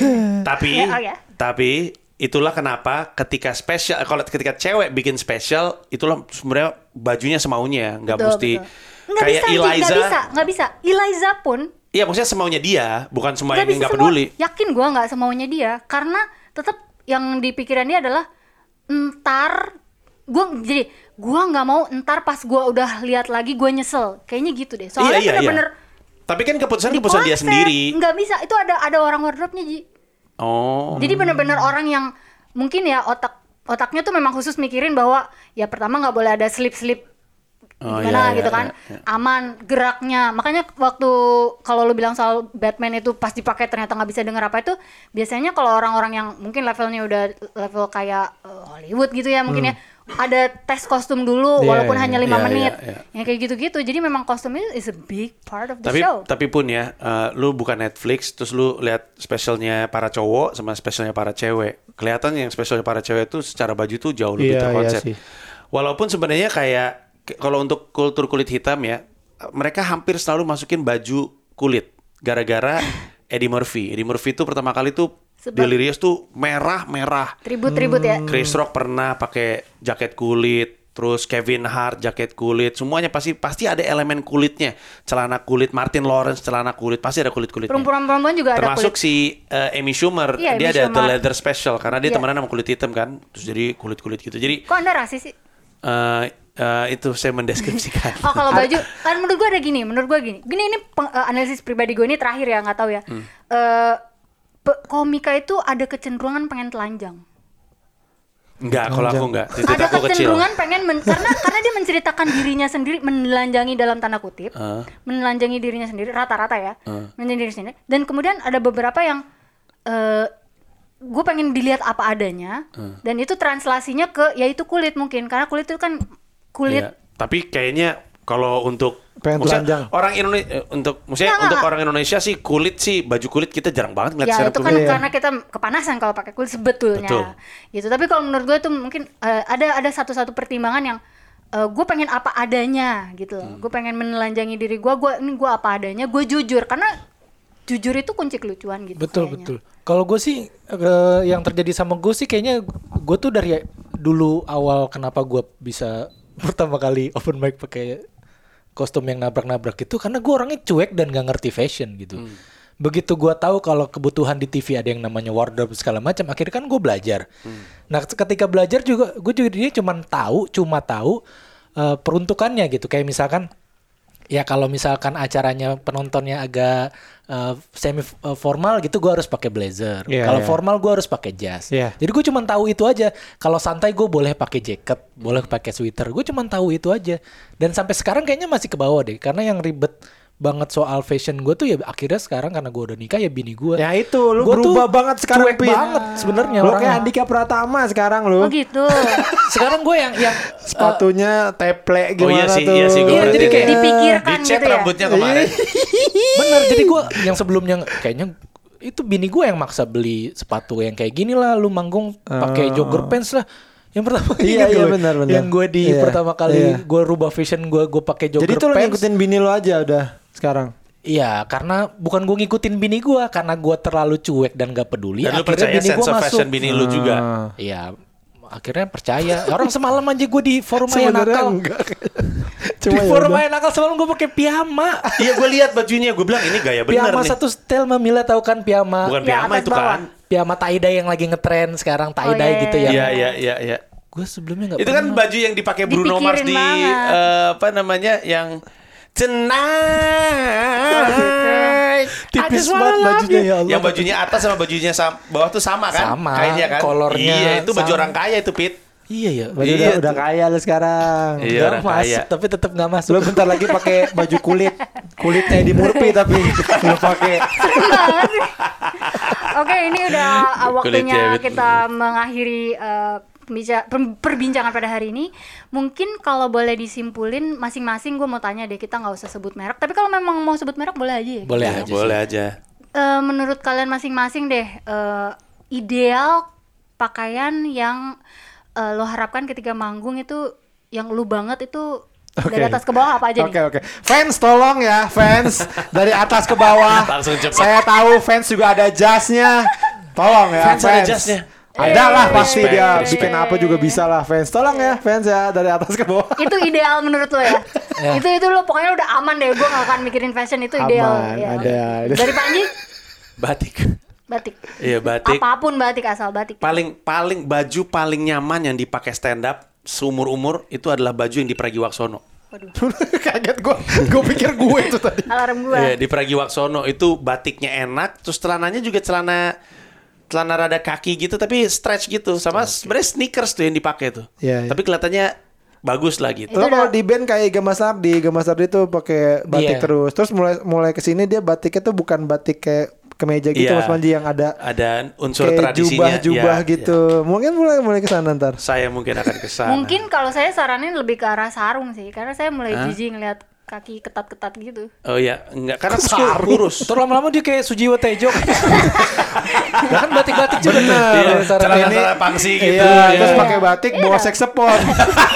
Tapi Ya, oh ya. tapi itulah kenapa ketika spesial kalau ketika cewek bikin spesial itulah sebenarnya bajunya semaunya nggak Betul, mesti betul. Kayak bisa, Eliza nggak bisa, nggak bisa. Eliza pun iya maksudnya semaunya dia bukan semua nggak yang nggak peduli Yakin gua nggak semaunya dia, karena tetap yang di pikiran dia adalah ntar gua jadi gua nggak mau ntar pas gua udah lihat lagi gua nyesel. Kayaknya gitu deh. Soalnya iya iya iya bener-bener tapi kan keputusan keputusan dia sendiri Nggak bisa, itu ada ada orang wardrobe-nya, Ji. oh Jadi benar-benar orang yang mungkin ya otak otaknya tuh memang khusus mikirin bahwa ya pertama nggak boleh ada slip-slip Oh, gimana iya, gitu iya, kan iya, iya. aman geraknya makanya waktu kalau lu bilang soal Batman itu pas dipakai ternyata nggak bisa denger apa itu biasanya kalau orang-orang yang mungkin levelnya udah level kayak eh, Hollywood gitu ya mungkin ya ada tes kostum dulu Iya, walaupun iya, hanya lima iya, menit. iya, iya. yang kayak gitu-gitu. Jadi memang kostum itu is a big part of the tapi show. tapi pun ya eh, lu bukan Netflix terus lu lihat spesialnya para cowok sama spesialnya para cewek. Kelihatan yang spesialnya para cewek itu secara baju tuh jauh lebih Iya, iya terkonsep. sih. walaupun sebenarnya kayak kalau untuk kultur kulit hitam ya mereka hampir selalu masukin baju kulit gara-gara Eddie Murphy. Eddie Murphy itu pertama kali tuh Sebab- Delirious tuh merah merah tribut-tribut ya Chris Rock pernah pakai jaket kulit, terus Kevin Hart jaket kulit, semuanya pasti pasti ada elemen kulitnya. Celana kulit, Martin Lawrence celana kulit, pasti ada kulit kulitnya. perempuan-perempuan juga ada Termasuk kulit si eh, Amy Schumer, Iya, dia Amy ada the Schumer. leather special karena dia Iya. temenan sama kulit hitam kan, terus jadi kulit kulit gitu. Jadi kok anda rasis sih eh, eh, itu saya mendeskripsikan. Oh kalau baju kan menurut gua ada gini, menurut gua gini. Gini ini peng- eh, analisis pribadi gue ini terakhir ya nggak tahu ya. Hmm. Pe- komika itu ada kecenderungan pengen telanjang. Enggak, kalau aku enggak. Titik ada aku kecil. kecenderungan pengen men- karena karena dia menceritakan dirinya sendiri menelanjangi dalam tanda kutip Ah. menelanjangi dirinya sendiri rata-rata ya menelanjangi diri sendiri dan kemudian ada beberapa yang eh gue pengen dilihat apa adanya dan itu translasinya ke yaitu kulit mungkin karena kulit itu kan kulit Iya. Tapi kayaknya kalau untuk Pengen telanjang. orang Indonesia untuk maksudnya Nggak, untuk orang Indonesia sih kulit sih baju kulit kita jarang banget ngeliat ya itu kan publik. karena kita kepanasan kalau pakai kulit sebetulnya Betul. gitu tapi kalau menurut gue tuh mungkin eh, ada ada satu-satu pertimbangan yang gue pengen apa adanya gitu Hmm. gue pengen menelanjangi diri gue gue ini gue apa adanya gue jujur karena jujur itu kunci kelucuan gitu Betul kayaknya. betul. Kalau gue sih eh, yang terjadi sama gue sih kayaknya gue tuh dari dulu awal kenapa gue bisa pertama kali open mic pakai kostum yang nabrak-nabrak itu karena gue orangnya cuek dan gak ngerti fashion gitu. Begitu gue tahu kalau kebutuhan di TV ada yang namanya wardrobe segala macam, akhirnya kan gue belajar. Nah ketika belajar juga gue juga dia cuma tahu, cuma tahu eh, peruntukannya gitu. Kayak misalkan ya kalau misalkan acaranya penontonnya agak eh, semi eh, formal gitu gue harus pakai blazer. Iya, kalau iya. formal gue harus pakai jas. Iya. jadi gue cuma tahu itu aja. Kalau santai gue boleh pakai jaket boleh pakai sweater. Gue cuma tahu itu aja. Dan sampai sekarang kayaknya masih ke bawah deh karena yang ribet banget soal fashion gue tuh ya akhirnya sekarang karena gue udah nikah ya bini gue Ya itu, lu berubah banget sekarang, cuek Pin. banget sebenarnya Lu orangnya. kayak Andika Pratama sekarang lu. oh gitu sekarang gue yang yang Sepatunya teple Oh gimana iya sih, tuh. iya sih, gua Iya, jadi kayak- dipikirkan Dicet gitu ya rambutnya kemarin. Bener, jadi gue yang sebelumnya kayaknya itu bini gue yang maksa beli sepatu yang kayak gini lah, lu manggung pakai jogger pants lah. Yang pertama Iya, iya, gue, benar, benar. Yang gue di Iya, pertama kali iya. gue rubah fashion gue gue pakai jogger Jadi tuh pants. ngikutin bini lu aja udah sekarang. Iya, karena bukan gue ngikutin bini gue, karena gue terlalu cuek dan gak peduli. Dan lu akhirnya percaya bini sense gue of masuk. fashion bini lu juga. Ah. Iya, akhirnya percaya. Orang semalam aja gue di forum Sebenarnya nakal. enggak. Di Cuma ya forum. Maya nakal semalam gue pakai piyama. Iya gue lihat bajunya, gue bilang ini gaya bener Piyama nih. satu setel Mamila tahu kan piyama. Bukan Ya, piyama atas itu bawah. kan. piyama tie-dye yang lagi ngetren sekarang tie-dye iya, gitu iya, ya. Iya iya iya iya. Gue sebelumnya nggak Itu kan baju yang dipakai Bruno Dipikirin Mars di eh, apa namanya yang Tonight. Tipis I just banget wanna love bajunya, you. ya Allah. Yang bajunya atas sama bajunya sam- bawah tuh sama kan? Sama, Kainnya kan? kolornya Iya, itu baju sama. orang kaya itu, Pit. Iya ya. Berarti Iya udah, udah kaya lu sekarang. Iya, orang masuk, kaya. tapi tetap nggak masuk. Lu bentar lagi pakai baju kulit. Kulitnya di Murphy tapi lu pakai. Oke, ini udah uh, waktunya kita mengakhiri uh, perbincangan pada hari ini. Mungkin kalau boleh disimpulin masing-masing gue mau tanya deh, kita nggak usah sebut merek. Tapi kalau memang mau sebut merek boleh aja ya. Boleh Iya, aja. boleh aja. Eh, menurut kalian masing-masing deh, eh, ideal pakaian yang eh, lo harapkan ketika manggung itu yang lu banget itu dari Oke. atas ke bawah apa aja Oke nih? oke. Fans tolong ya, fans dari atas ke bawah. Saya tahu fans juga ada jasnya. Tolong ya, Fans ada jasnya? Ada lah pasti Respect, dia respect. bikin apa juga bisa lah fans. Tolong ya fans ya dari atas ke bawah. itu ideal menurut lo ya? itu itu lo pokoknya udah aman deh, gue gak akan mikirin fashion itu ideal. Aman, ya. ada. Dari Panji, Batik. batik. Iya, batik. Apa pun batik asal batik. Paling paling baju paling nyaman yang dipakai stand up seumur umur itu adalah baju yang di Pragiwaksono. Waduh, Kaget gue. Gue pikir gue itu tadi. alarm gue. Iya, di Pragiwaksono itu batiknya enak, terus celananya juga celana celana rada kaki gitu tapi stretch gitu sama sebenarnya sneakers tuh yang dipakai tuh. Iya, iya. Tapi kelihatannya bagus lah gitu. Lo kalau di band kayak Iga Mas Ardi, Iga Mas Ardi tuh pakai batik Iya. terus. Terus mulai mulai ke sini dia batiknya tuh bukan batik kayak kemeja gitu Iya. Mas Panji yang ada Ada unsur kayak tradisinya. jubah-jubah Iya, gitu. Mungkin mulai mulai ke sana ntar. iya. Saya mungkin akan ke sana. Mungkin kalau saya saranin lebih ke arah sarung sih, karena saya mulai jijik ngeliat kaki ketat-ketat gitu. Oh iya, enggak karena aku kurus. Terus lama-lama dia kayak Sujiwo Tejo. ya kan batik-batik juga Bener. Iya, Cara- celana-celana pangsi gitu. Iya, ya. terus pakai batik bawa Iya. seksepon.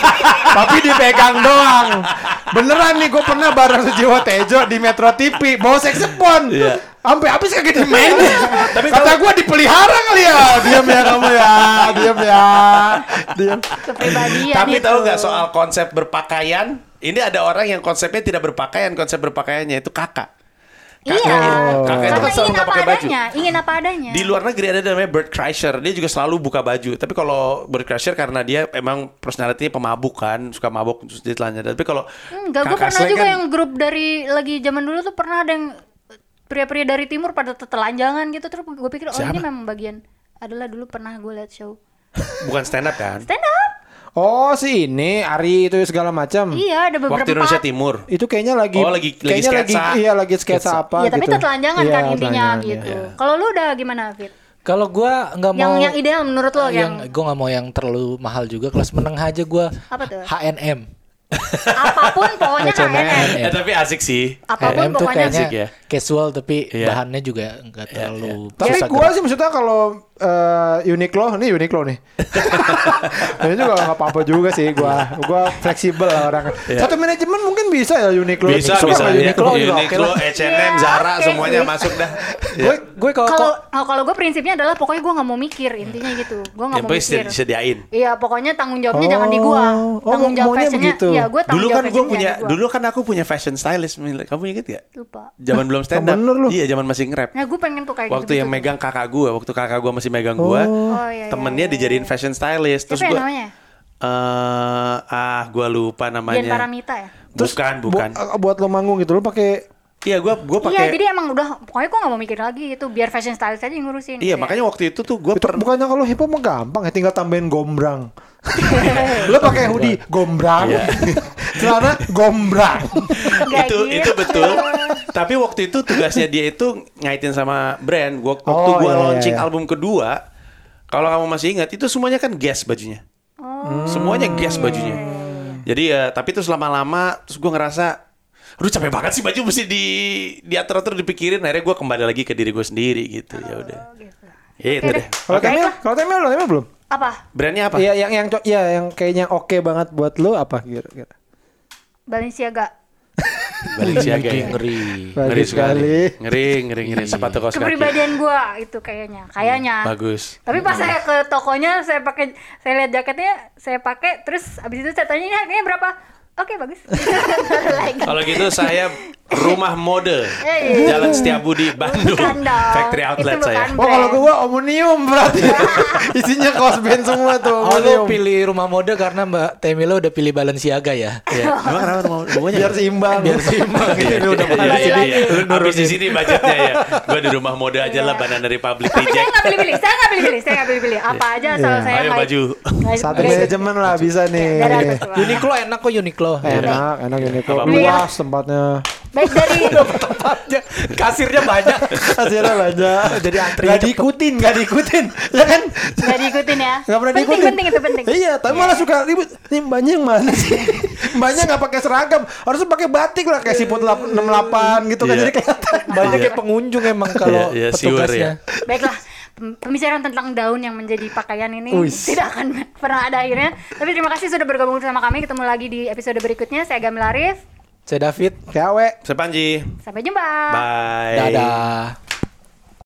Tapi dipegang doang. Beneran nih gue pernah bareng Sujiwo Tejo di Metro TV bawa seksepon. Iya. Sampai habis kagak dimainin. Tapi Kata gue dipelihara kali ya. Diam ya kamu ya. Diam ya. Diam. Kepribadian Tapi tahu nggak soal konsep berpakaian? Ini ada orang yang konsepnya tidak berpakaian, konsep berpakaiannya itu kakak. Iya. Kakak itu kan selalu nggak pakai baju. adanya, ingin apa adanya. Di luar negeri ada namanya Bert Kreischer, dia juga selalu buka baju. Tapi kalau Bert Kreischer karena dia emang personality pemabuk kan, suka mabuk terus dia telanjang. Tapi kalau Enggak, gue kakak pernah juga kan- yang grup dari lagi zaman dulu tuh pernah ada yang pria-pria dari timur pada telanjangan gitu terus gue pikir oh ini memang bagian adalah dulu pernah gue liat show Bukan stand up kan? Stand up. Oh si ini Ari itu segala macam. Iya, ada beberapa Waktu Indonesia. Timur. Itu kayaknya lagi Oh, lagi- lagi kayaknya lagi sketsa. iya lagi sketsa apa Iya, tapi gitu. itu telanjangan Iya, kan intinya telanjangan, gitu. iya. Kalau lu udah gimana, Fit? Kalau gua nggak mau Yang yang ideal menurut lo yang, yang, gua nggak mau yang terlalu mahal juga kelas menengah aja gua Apa tuh? H&M. Apa pun pokoknya H&M. KNN. Eh, tapi asik sih. Apa pun H&M pokoknya Asik ya. casual tapi Iya. bahannya juga nggak terlalu Tapi susah gua gerak. sih maksudnya kalau eh, Uniqlo, nih Uniqlo nih. Ini juga nggak apa-apa juga sih gua. Gua fleksibel lah orang. Satu manajemen mungkin bisa ya Uniqlo. Bisa Suka bisa ya. Uniqlo oke Uniqlo. H&M, Iya, Zara oke semuanya masuk dah. Gue gue kalau Kalau oh, kalau gue prinsipnya adalah pokoknya gue nggak mau mikir intinya gitu. Gue nggak Yang mau mikir. disediain. Iya, pokoknya tanggung jawabnya Oh. jangan di gua. Oh, Tanggung jawab fashionnya, begitu. iya gue tanggung Dulu kan gue punya, dulu kan aku punya fashion stylist. Mil. Kamu inget gak? lupa. Zaman belum stand up. Iya, zaman masih nge-rap. Nah, gue pengen tuh kayak Waktu gitu. yang megang kakak gue, waktu kakak gue masih megang gue, Oh, iya, iya, temennya iya. dijadiin fashion stylist. Terus Siapa gue, eh ah, gue lupa Dian namanya. Paramita ya? bukan, bukan. Bu- buat lo manggung gitu lo pakai Iya, gue gue Iya, pakai. jadi emang udah pokoknya gue gak mau mikir lagi itu biar fashion stylist aja yang ngurusin. Iya, gitu ya. makanya waktu itu tuh gue itu per bukannya kalau hip hop mah gampang ya tinggal tambahin gombrang. lo pakai hoodie gombrang. Iya. Celana gombrang. Itu gitu. itu betul. Tapi waktu itu tugasnya dia itu ngaitin sama brand. Gua, waktu Oh, gua iya, iya, launching iya. album kedua, kalau kamu masih ingat itu semuanya kan gas bajunya. Oh. Semuanya gas bajunya. Jadi ya, tapi terus lama-lama terus gua ngerasa Aduh capek banget sih baju mesti di diatur-atur dipikirin akhirnya gua kembali lagi ke diri gue sendiri gitu ya udah gitu. ya itu Oke deh. Kalau Oke, Temil, kalau Temil, lo Temil belum? Apa? brandnya apa Iya, yang yang iya yang kayaknya oke banget buat lo apa kira-kira? Balenciaga. Balenciaga Ngeri, ya ngeri. ngeri sekali ngeri ngeri ngeri sepatu kaos kaki Kepribadian gue itu kayaknya. Kayaknya. bagus Tapi pas saya ke tokonya saya pakai saya lihat jaketnya saya pakai terus abis itu saya tanya ini harganya berapa? Oke bagus. Taruh lagi. Kalau gitu saya rumah mode iya. Jalan Setiabudi Bandung. Factory outlet saya. Oh kalau gua omnium berarti isinya kaos band semua tuh. Oh lu omnium. pilih rumah mode karena Mbak Temilo udah pilih Balenciaga ya? Iya. Emang kenapa rumah rumahnya? biar seimbang. Biar seimbang gitu. Iya, udah iya, Balik iya, iya. Habis di sini budgetnya ya. Gue di rumah mode aja lah Banana Republic Tapi saya nggak pilih-pilih, saya nggak pilih-pilih, saya nggak pilih-pilih. Apa aja asal Iya. saya Ayo baju. Satu manajemen lah bisa nih. Uniqlo enak kok Uniqlo. Enak, enak. Apa-apa. Luas tempatnya. Baik dari Kasirnya banyak. Hasilnya banyak. Jadi antri Gak cepet. diikutin, gak diikutin. Ya kan? nggak diikutin ya. Gak pernah penting, diikutin. Penting itu penting. Iya, tapi malah suka ribut. Ini mbaknya yang mana sih? mbaknya gak pakai seragam. Harusnya pakai batik lah kayak siput lap- 68 gitu kan Iya. jadi kelihatan. Banyak kayak pengunjung emang kalau Iya, iya, petugasnya. Baiklah, pem- pembicaraan tentang daun yang menjadi pakaian ini Uis. tidak akan pernah ada akhirnya. Tapi terima kasih sudah bergabung bersama kami. Ketemu lagi di episode berikutnya. Saya Gamil Arif. Saya David. Kayak Saya Panji. Sampai jumpa. Bye. Dadah.